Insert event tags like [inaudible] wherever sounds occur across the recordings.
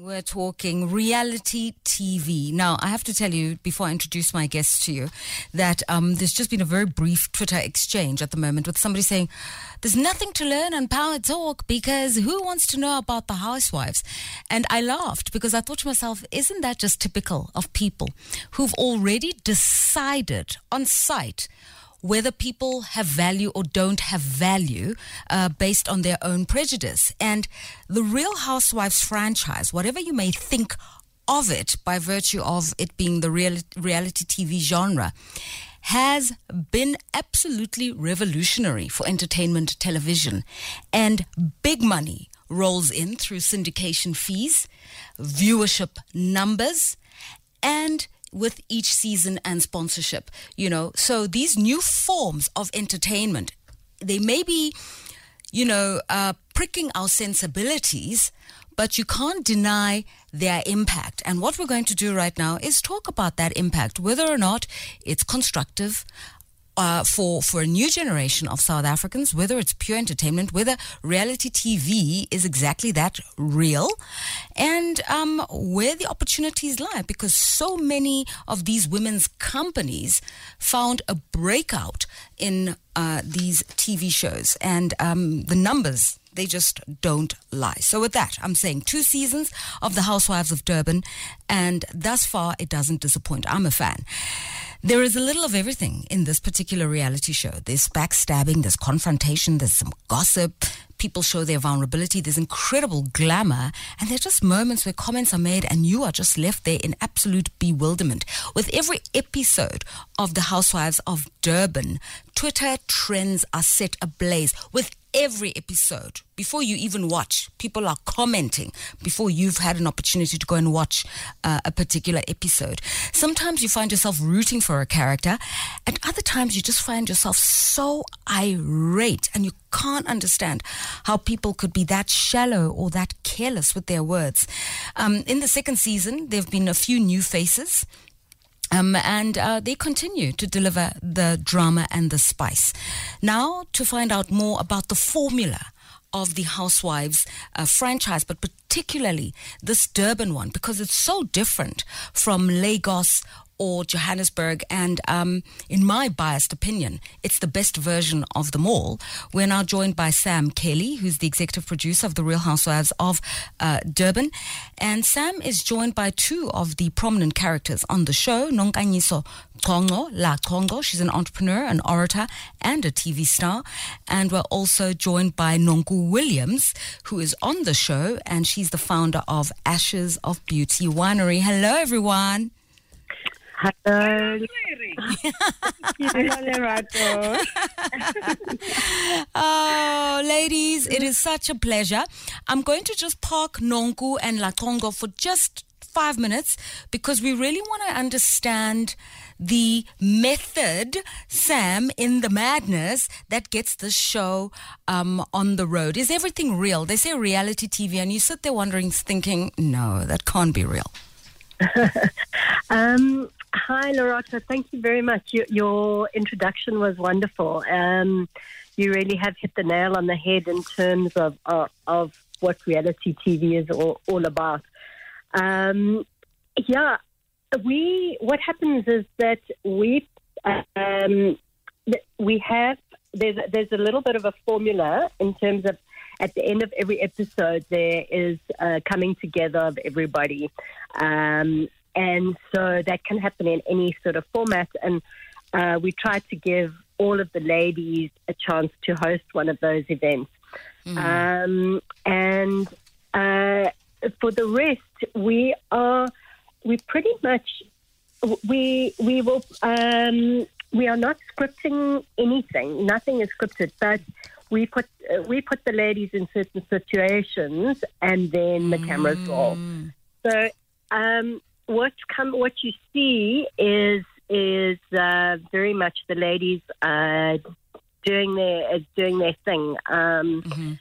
We're talking reality TV. Now, I have to tell you, before I introduce my guests to you, that um, there's just been a very brief Twitter exchange at the moment with somebody saying, There's nothing to learn on Power Talk because who wants to know about the housewives? And I laughed because I thought to myself, Isn't that just typical of people who've already decided on sight? Whether people have value or don't have value uh, based on their own prejudice. And the Real Housewives franchise, whatever you may think of it by virtue of it being the real, reality TV genre, has been absolutely revolutionary for entertainment television. And big money rolls in through syndication fees, viewership numbers, and with each season and sponsorship, you know. So these new forms of entertainment, they may be, you know, uh, pricking our sensibilities, but you can't deny their impact. And what we're going to do right now is talk about that impact, whether or not it's constructive, uh, for for a new generation of South Africans, whether it's pure entertainment, whether reality TV is exactly that real, and um, where the opportunities lie, because so many of these women's companies found a breakout in uh, these TV shows, and um, the numbers they just don't lie. So, with that, I'm saying two seasons of The Housewives of Durban, and thus far it doesn't disappoint. I'm a fan. There is a little of everything in this particular reality show. There's backstabbing, there's confrontation, there's some gossip. People show their vulnerability. There's incredible glamour. And there are just moments where comments are made and you are just left there in absolute bewilderment. With every episode of The Housewives of Durban, Twitter trends are set ablaze with every episode before you even watch people are commenting before you've had an opportunity to go and watch uh, a particular episode. Sometimes you find yourself rooting for a character and other times you just find yourself so irate and you can't understand how people could be that shallow or that careless with their words. Um, in the second season there have been a few new faces um, and uh, they continue to deliver the drama and the spice. Now, to find out more about the formula of the Housewives uh, franchise, but particularly this Durban one, because it's so different from Lagos or Johannesburg. And um, in my biased opinion, it's the best version of them all. We're now joined by Sam Kelly, who's the executive producer of The Real Housewives of uh, Durban. And Sam is joined by two of the prominent characters on the show, Nonkanyiso Conco, La Conco. She's an entrepreneur, an orator, and a TV star. And we're also joined by Nonku Williams, who is on the show, and she's the founder of Ashes of Beauty Winery. Hello, everyone. Hello. Hello, Lerato. oh, ladies, it is such a pleasure. I'm going to just park Nonku and LaConco for just five minutes because we really want to understand the method, Sam, in the madness that gets the show um, on the road. Is everything real? They say reality TV, and you sit there wondering, thinking, no, that can't be real. [laughs] um, Hi, Lerato. Thank you very much. Your, your introduction was wonderful. Um, you really have hit the nail on the head in terms of of, of what reality TV is all, all about. Um, yeah, we. What happens is that we um, we have there's there's a little bit of a formula in terms of at the end of every episode there is a coming together of everybody. Um, and so that can happen in any sort of format. And uh, we try to give all of the ladies a chance to host one of those events. Mm. Um, and uh, for the rest, we are we pretty much we we will um, we are not scripting anything. Nothing is scripted, but we put uh, we put the ladies in certain situations, and then the cameras roll. Mm. So um, what come what you see is is uh, very much the ladies uh, doing their uh, doing their thing. Um, mm-hmm.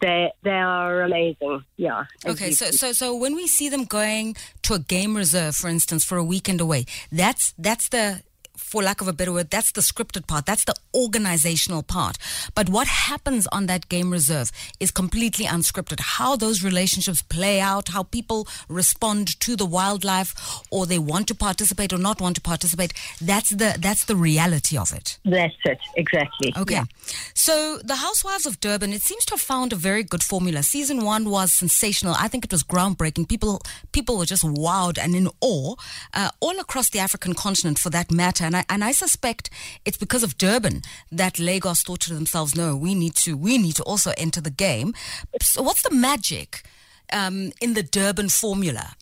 they they are amazing. Yeah. Okay, so so so when we see them going to a game reserve, for instance, for a weekend away, that's that's the for lack of a better word, that's the scripted part. That's the organizational part. But what happens on that game reserve is completely unscripted. How those relationships play out, how people respond to the wildlife, or they want to participate or not want to participate. That's the that's the reality of it. that's it exactly. Okay. Yeah. So the Housewives of Durban, it seems to have found a very good formula. Season one was sensational. I think it was groundbreaking. People people were just wowed and in awe uh, all across the African continent for that matter. And I and I suspect it's because of Durban that Lagos thought to themselves, no, we need to we need to also enter the game. So what's the magic um, in the Durban formula?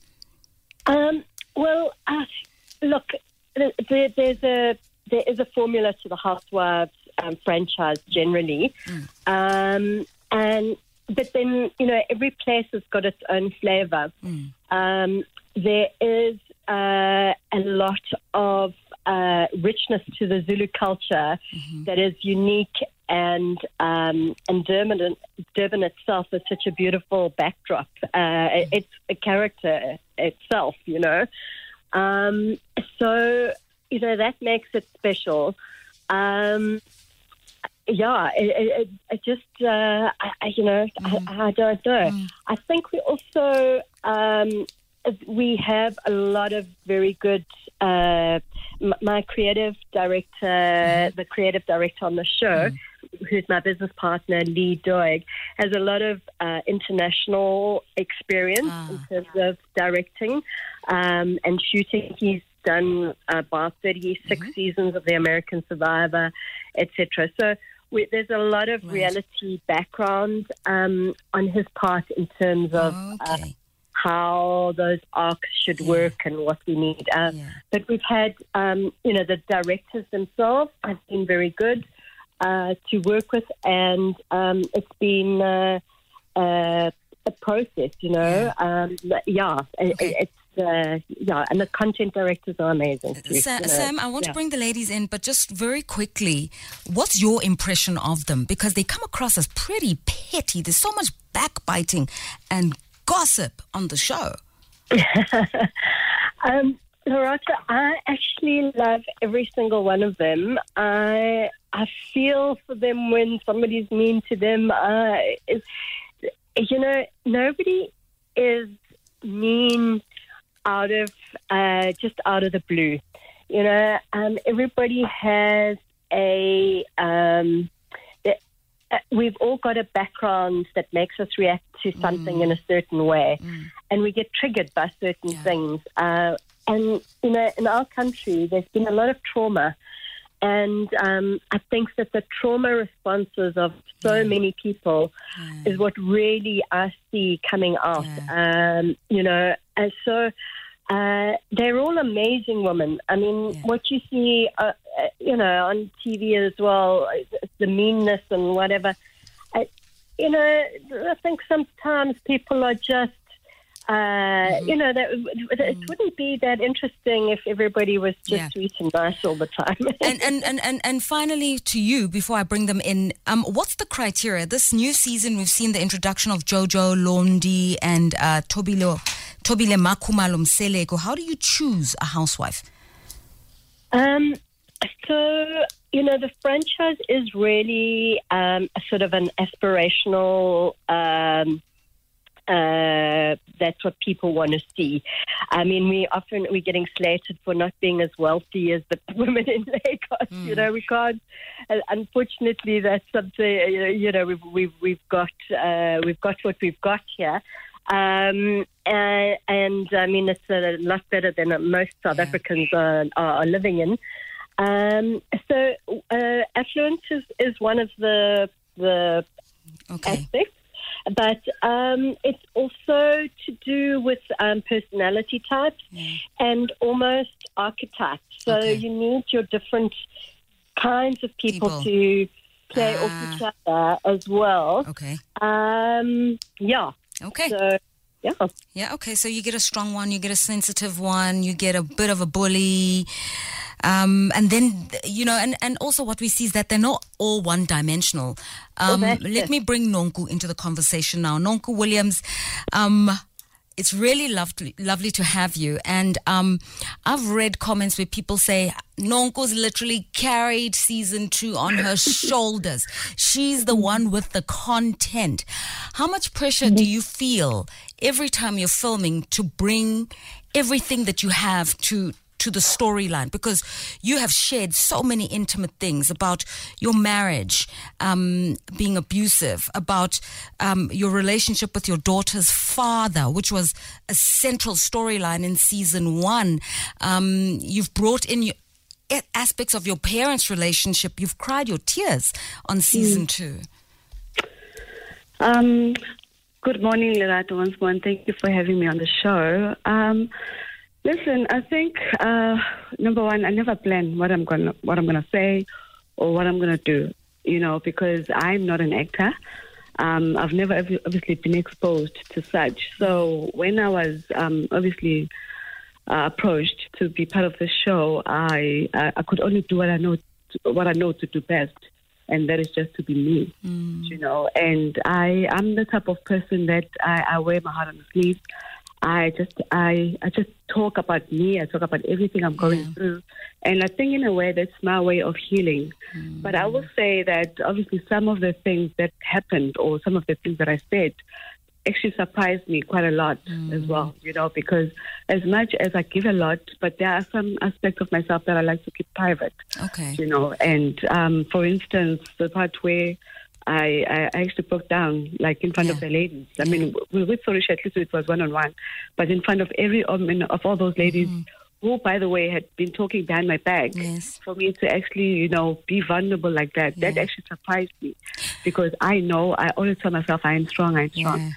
Um, well, uh, look, there, there's a there is a formula to the Housewives um, franchise generally, um, and but then you know every place has got its own flavour. Um, there is uh, a lot of uh, richness to the Zulu culture that is unique, and um, and Durban, Durban itself is such a beautiful backdrop. Uh, it- It's a character itself, you know. Um, so you know that makes it special. Um, yeah, it, it, it- just uh, I, I, you know I, I don't know. I think we also um, we have a lot of very good. Uh, my creative director, the creative director on the show, who's my business partner, Lee Doig, has a lot of uh, international experience in terms of directing um, and shooting. He's done about 36 seasons of The American Survivor, etc. So we, there's a lot of reality background um, on his part in terms of uh, Okay. How those arcs should work and what we need. Uh, Yeah. But we've had, um, you know, the directors themselves have been very good uh, to work with, and um, it's been uh, uh, a process, you know. Um, yeah, it- Okay. it's uh, yeah, and the content directors are amazing. Too, Sa- you know. Sam, I want Yeah. to bring the ladies in, but just very quickly, what's your impression of them? Because they come across as pretty petty. There's so much backbiting and gossip on the show. [laughs] Um, I actually love every single one of them. I I feel for them when somebody's mean to them. Uh, you know, nobody is mean out of uh, just out of the blue. You know, um, everybody has a. Um, we've all got a background that makes us react to something in a certain way, and we get triggered by certain Yeah. things. Uh, and you know, in our country, there's been a lot of trauma, and um, I think that the trauma responses of so many people is what really I see coming out. Um, you know, and so uh, they're all amazing women. I mean, Yeah. what you see, uh, uh, you know, on TV as well, uh, the meanness and whatever. Uh, you know, I think sometimes people are just. Uh, You know that it wouldn't be that interesting if everybody was just Yeah. sweet and nice all the time. And, and, and, and, and finally, to you, before I bring them in, um, what's the criteria? This new season, we've seen the introduction of Jojo Londi and uh, Tobilo, Tobile Makumalo Mseleko. How do you choose a housewife? Um, so, you know, the franchise is really um, a sort of an aspirational. Um, uh, that's what people want to see. I mean, we often we're getting slated for not being as wealthy as the [laughs] women in Lagos. You know, we can't. Uh, unfortunately, that's something. uh, You know, we've we've we've got uh, we've got what we've got here. Um, and, and I mean, it's a lot better than most South Yeah. Africans are, are living in. Um, so, uh, affluence is, is one of the the Okay. aspects, but um, it's also to do with um, personality types and almost archetypes. So Okay. you need your different kinds of people, People. to play Ah. off each other as well. Okay. Um, yeah. Okay. So yeah. Yeah, okay. So you get a strong one, you get a sensitive one, you get a bit of a bully. Um, and then, you know, and, and also what we see is that they're not all one dimensional. Um, let it. me bring Nonku into the conversation now. Nonku Williams, um, it's really lovely, lovely to have you. And um, I've read comments where people say Nonku's literally carried season two on her [laughs] shoulders. She's the one with the content. How much pressure do you feel every time you're filming to bring everything that you have to to the storyline because you have shared so many intimate things about your marriage um, being abusive, about um, your relationship with your daughter's father, which was a central storyline in season one. Um, you've brought in your, aspects of your parents' relationship. You've cried your tears on season two. Um, good morning, Lerato, once more, and thank you for having me on the show. Um, listen, I think uh, number one, I never plan what I'm gonna what I'm gonna say or what I'm gonna do. You know, because I'm not an actor. Um, I've never obviously been exposed to such. So when I was um, obviously uh, approached to be part of the show, I I I could only do what I know what I know to do best, and that is just to be me. You know, and I I'm the type of person that I, I wear my heart on the sleeve. I just I I just talk about me. I talk about everything I'm going through, and I think in a way that's my way of healing. But I will say that obviously some of the things that happened or some of the things that I said actually surprised me quite a lot as well, you know, because as much as I give a lot, but there are some aspects of myself that I like to keep private, Okay. you know. And um, for instance, the part where I, I I actually broke down, like in front of the ladies. I mean, with, with Sorisha, at least it was one on one, but in front of every I mean, of all those ladies. Mm-hmm. Who, by the way, had been talking behind my back Yes. for me to actually, you know, be vulnerable like that. That actually surprised me because I know I always tell myself I am strong, I'm strong. Yeah.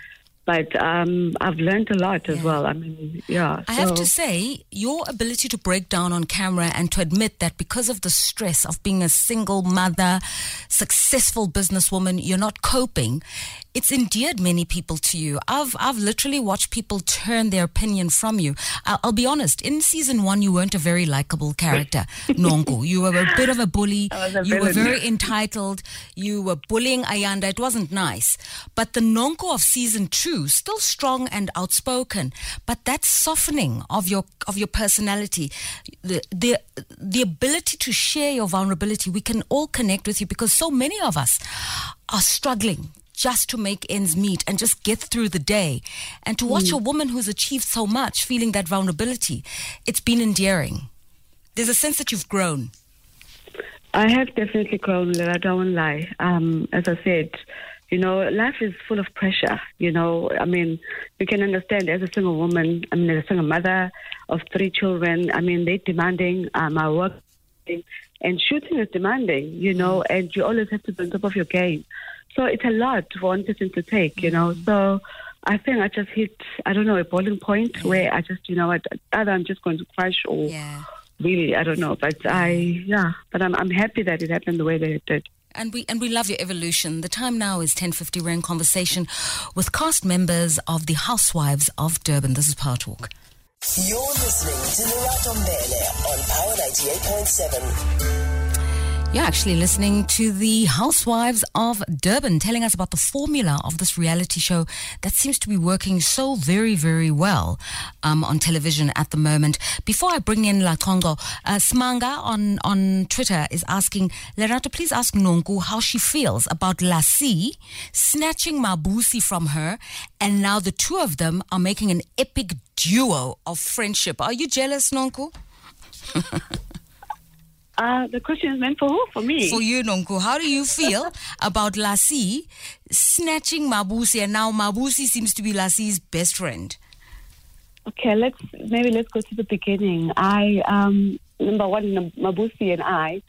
But um, I've learned a lot as Yeah. well. I mean, yeah. I have to say, your ability to break down on camera and to admit that because of the stress of being a single mother, successful businesswoman, you're not coping. It's endeared many people to you. I've I've literally watched people turn their opinion from you. I'll, I'll be honest. In season one, you weren't a very likable character, [laughs] Nonku. You were a bit of a bully. A you were very entitled. You were bullying Ayanda. It wasn't nice. But the Nonku of season two, still strong and outspoken, but that softening of your of your personality, the the the ability to share your vulnerability, we can all connect with you because so many of us are struggling just to make ends meet and just get through the day. And to watch a woman who's achieved so much feeling that vulnerability, it's been endearing. There's a sense that you've grown. I have definitely grown, I don't lie. Um, as I said, you know, life is full of pressure. You know, I mean, you can understand as a single woman, I mean, as a single mother of three children, I mean, they're demanding. Um, I work, and shooting is demanding, you know, and you always have to be on top of your game. So it's a lot for one person to take, you know. So I think I just hit, I don't know, a boiling point where I just, you know, what, either I'm just going to crash or Yeah. really, I don't know. But I, yeah, but I'm, I'm happy that it happened the way that it did. And we and we love your evolution. The time now is ten fifty. We're in conversation with cast members of the Housewives of Durban. This is Power Talk. You're listening to Lerato Mbele on Power 98.7. You're actually listening to the Housewives of Durban telling us about the formula of this reality show that seems to be working so very, very well um, on television at the moment. Before I bring in La Conco, uh, Smanga on, on Twitter is asking, Lerato, please ask Nonku how she feels about Lassie snatching Mabusi from her, and now the two of them are making an epic duo of friendship. Are you jealous, Nonku? [laughs] Uh, the question is meant for who? For me. For you, Nonku, how do you feel [laughs] about Lassie snatching Mabusi and now Mabusi seems to be Lassie's best friend? Okay, let's maybe let's go to the beginning. I um, number one, Mabusi and I,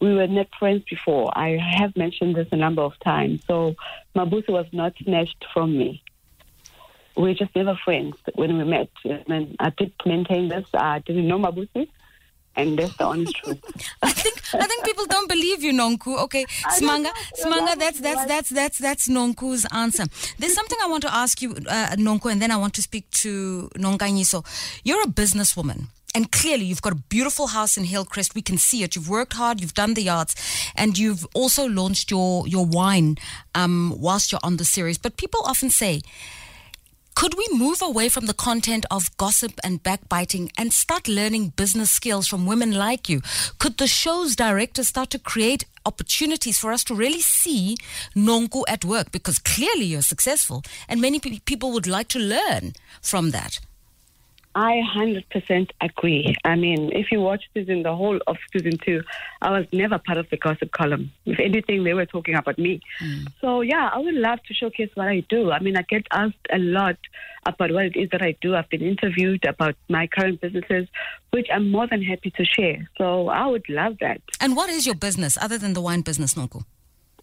we were not friends before. I have mentioned this a number of times. So Mabusi was not snatched from me. We were just never friends when we met. And I did maintain this. I didn't know Mabusi, and that's the honest truth. [laughs] I think I think people don't believe you, Nonku. Okay, Smanga. Smanga, that's that's that's that's that's Nonku's answer. There's something I want to ask you, uh, Nonku, and then I want to speak to Nonkanyiso. You're a businesswoman. And clearly, you've got a beautiful house in Hillcrest. We can see it. You've worked hard. You've done the yards, and you've also launched your your wine um, whilst you're on the series. But people often say. Could we move away from the content of gossip and backbiting and start learning business skills from women like you? Could the show's directors start to create opportunities for us to really see Nonku at work? Because clearly you're successful, and many pe- people would like to learn from that. I 100% agree. I mean, if you watch season, the whole of season two, I was never part of the gossip column. If anything, they were talking about me. So, yeah, I would love to showcase what I do. I mean, I get asked a lot about what it is that I do. I've been interviewed about my current businesses, which I'm more than happy to share. So, I would love that. And what is your business other than the wine business, Nonku?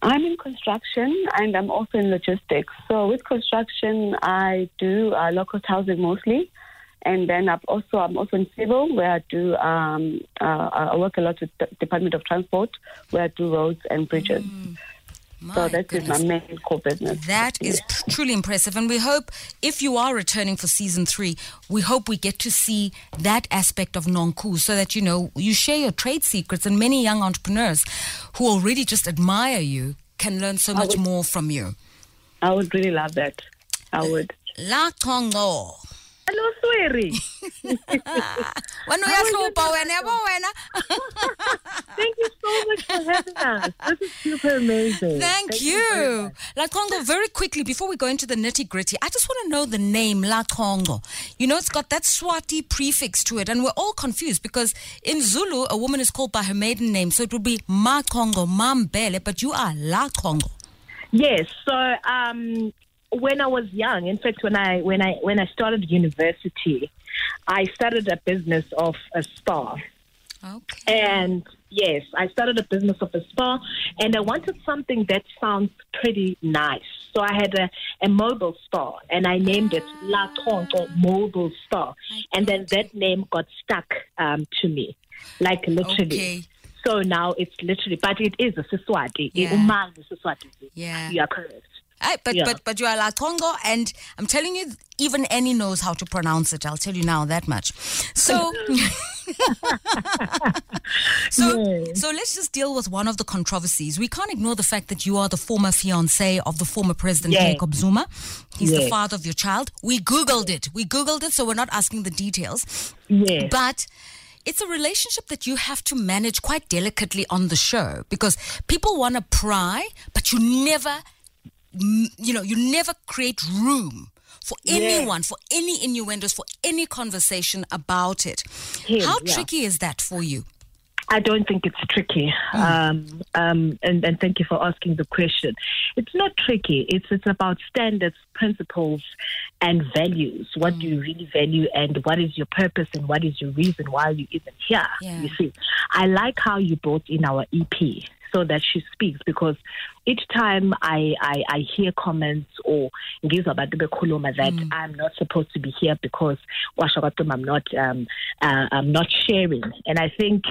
I'm in construction and I'm also in logistics. So with construction, I do uh, local housing mostly, and then I've also I'm also in civil where I do um, uh, I work a lot with the Department of Transport where I do roads and bridges. My so that is goodness. my main core business. That is tr- truly impressive. And we hope if you are returning for season three, we hope we get to see that aspect of Nonku so that, you know, you share your trade secrets and many young entrepreneurs who already just admire you can learn so much would- more from you. I would really love that. I would. La Conco. Hello, Sweri. Wena uyahlupha wena yabo wena. Thank you so much for having us. This is super amazing. Thank very you. much. La Conco, very quickly, before we go into the nitty gritty, I just want to know the name La Conco. You know, it's got that Swati prefix to it, and we're all confused because in Zulu, a woman is called by her maiden name, so it would be Ma Conco, Mambele, but you are La Conco. Yes. So um, when I was young, in fact, when I when I when I started university, I started a business of a spa. Okay. And yes, I started a business of a spa, and I wanted something that sounds pretty nice. So I had a, a mobile spa, and I named it La Tonto Mobile Spa. And then that name got stuck um, to me, like literally. Okay. So now it's literally, but it is a Siswati. Yeah. Umang is Siswati. Yeah. You are correct. Aye, but, Yeah. but but you are La Conco, and I'm telling you, even Annie knows how to pronounce it. I'll tell you now that much. So, [laughs] so, Yes. so let's just deal with one of the controversies. We can't ignore the fact that you are the former fiance of the former president Yes. Jacob Zuma. He's the father of your child. We googled it. We googled it, so we're not asking the details. Yes. But it's a relationship that you have to manage quite delicately on the show because people want to pry, but you never, you know, you never create room for anyone, for any innuendos, for any conversation about it. Yes, How yeah. tricky is that for you? I don't think it's tricky. Um, um, and, and thank you for asking the question. It's not tricky. It's it's about standards, principles, and values. What do you really value, and what is your purpose, and what is your reason why you even here? Yeah. You see, I like how you brought in our EP so that she speaks because each time I, I, I hear comments or gives about the bekhuluma that mm. I'm not supposed to be here because I'm not um, uh, I'm not sharing and I think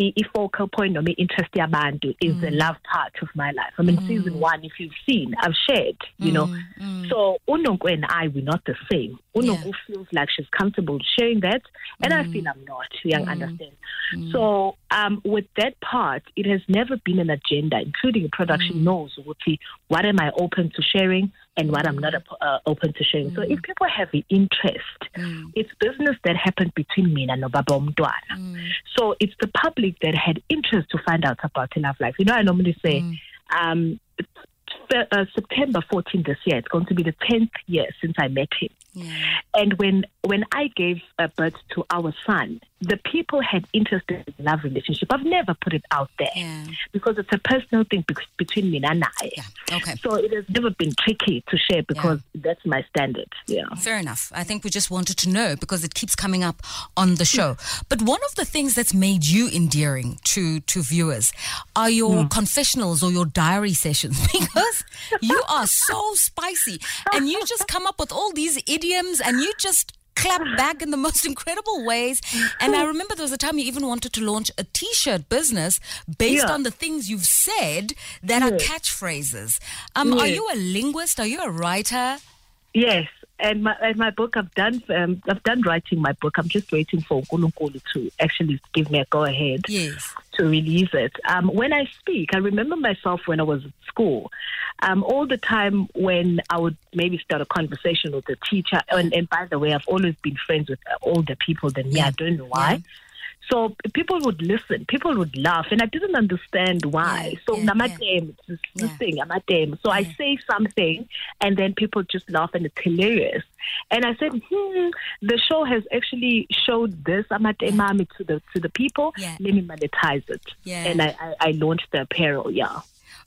i- i focal point of me interest yabantu is the mm. love part of my life. I mean mm. season 1 if you've seen I've shared, you know. So Unonko and I we're not the same. Unonko feels like she's comfortable sharing that and I feel I'm not. You understand? So um, with that part, it has never been an agenda, including production knows what am I open to sharing and what I'm not uh, open to sharing. So if people have the interest, it's business that happened between me and Baba Umtwana. So it's the public that had interest to find out about Love Life. You know, I normally say, um, uh, September 14 this year, it's going to be the 10th year since I met him. Yeah. And when when I gave birth to our son, the people had interest in love relationship. I've never put it out there Yeah. because it's a personal thing bec- between me and I. Yeah. Okay. So it has never been tricky to share because that's my standard. Yeah. Fair enough. I think we just wanted to know because it keeps coming up on the show. Hmm. But one of the things that's made you endearing to to viewers are your hmm. confessionals or your diary sessions [laughs] because you are so spicy and you just come up with all these idioms and you just clap [laughs] back in the most incredible ways. And I [laughs] remember there was a time you even wanted to launch a t-shirt business based Yeah. on the things you've said that are catchphrases. Um, Are you a linguist? Are you a writer? Yes, and my and my book I've done um, I've done writing my book. I'm just waiting for Nkulunkulu to actually give me a go ahead Yes. to release it. Um, when I speak, I remember myself when I was at school. Um, all the time when I would maybe start a conversation with a teacher, and, and by the way, I've always been friends with older people than me. Yeah. I don't know why. Yeah. So people would listen, people would laugh, and I didn't understand why. Yeah, so yeah, this, this Yeah. thing, namadem. So I say something, and then people just laugh, and it's hilarious. And I said, hmm, the show has actually showed this amatemami to the to the people. Yeah. Let me monetize it. Yeah. And I, I, I launched the apparel. Yeah.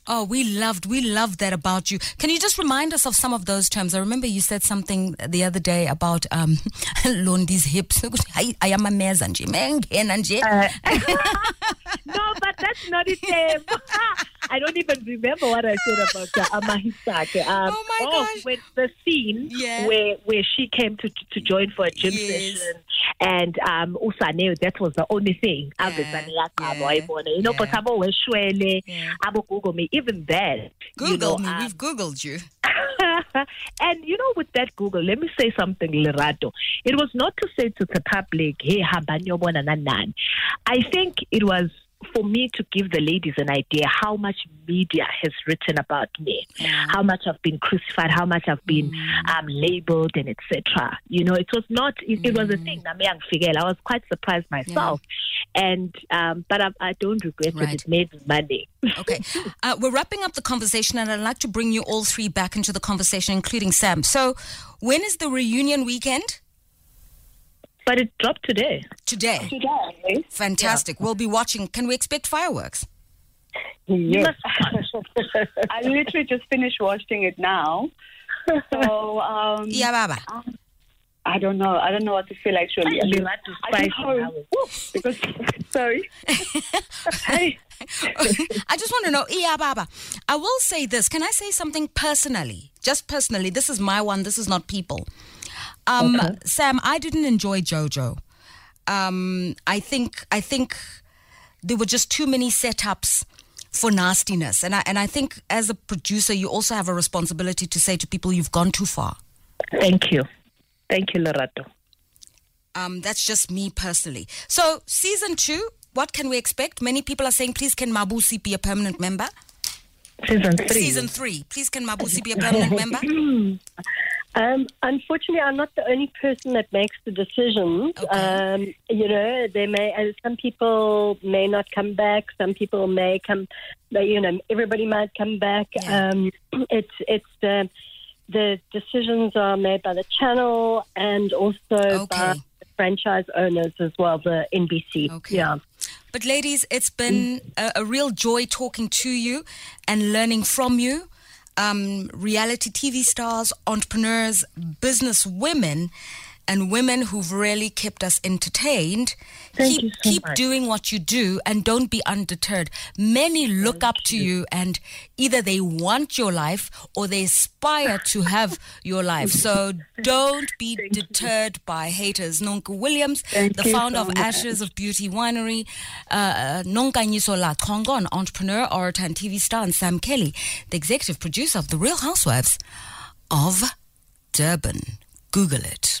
Oh, we loved, we loved that about you. Can you just remind us of some of those terms? I remember you said something the other day about um, [laughs] Londi's hips. [laughs] I am a meza nje, mengena nje. [laughs] no, but [laughs] that's not it. Em. [laughs] I don't even remember what I said about the Amahisake. Um, Oh my gosh. When the scene Yeah. where where she came to to join for a gym Yes. session, and um, Usane, that was the only thing. Yeah, Avesane yaqaba, wayibona. You know, but yeah. abo weshwele, Yeah. abo Google me. Even that, Google you know, me. um, We've Googled you. [laughs] and you know, with that Google, let me say something, Lerato. It was not to say to the public, hey, habanyobona nanan. I think it was for me to give the ladies an idea how much media has written about me, how much I've been crucified, how much I've been Mm. um, labeled, and etc. You know, it was not. It, it was a thing. Nami angifikelela. I was quite surprised myself, and um, but I, I don't regret Right. it. It made money. [laughs] Okay. Uh, we're wrapping up the conversation, and I'd like to bring you all three back into the conversation, including Sam. So, when is the reunion weekend? But it dropped today. Today. Today, Fantastic. We'll be watching. Can we expect fireworks? Yes. [laughs] I literally just finished watching it now. [laughs] So um, Yeah, Baba. I don't know. I don't know what to feel actually. I, mean, Lerato I just hope- because [laughs] sorry. Hey. I just want to know, yeah, Baba. I will say this. Can I say something personally? Just personally. This is my one. This is not people. Um, Sam, I didn't enjoy JoJo. Um, I think I think there were just too many setups for nastiness, and I and I think as a producer, you also have a responsibility to say to people, "You've gone too far." Thank you. Thank you, Lerato. Um, that's just me personally. So, season two, what can we expect? Many people are saying, please, can Mabusi be a permanent member? Season three. Season three, please, can Mabusi be a permanent member? [laughs] Um, unfortunately, I'm not the only person that makes the decisions. Okay. Um, you know, they may. Uh, some people may not come back. Some people may come. They, you know, everybody might come back. Yeah. Um, [clears throat] it's it's the the decisions are made by the channel and also Okay. by the franchise owners as well, the NBC. Okay. Yeah. But, ladies, it's been a, a real joy talking to you and learning from you. Um, reality TV stars, entrepreneurs, business women, and women who've really kept us entertained. Thank keep you so keep much. doing what you do and don't be undeterred. Many look up to you and either they want your life or they aspire to have your life. So [laughs] don't be deterred by haters. Nonku Williams, Thank the founder so of much. Ashes of Beauty Winery, uh, Nonkanyiso La Conco, an entrepreneur, orator, and TV star, and Sam Kelly, the executive producer of The Real Housewives of Durban. Google it.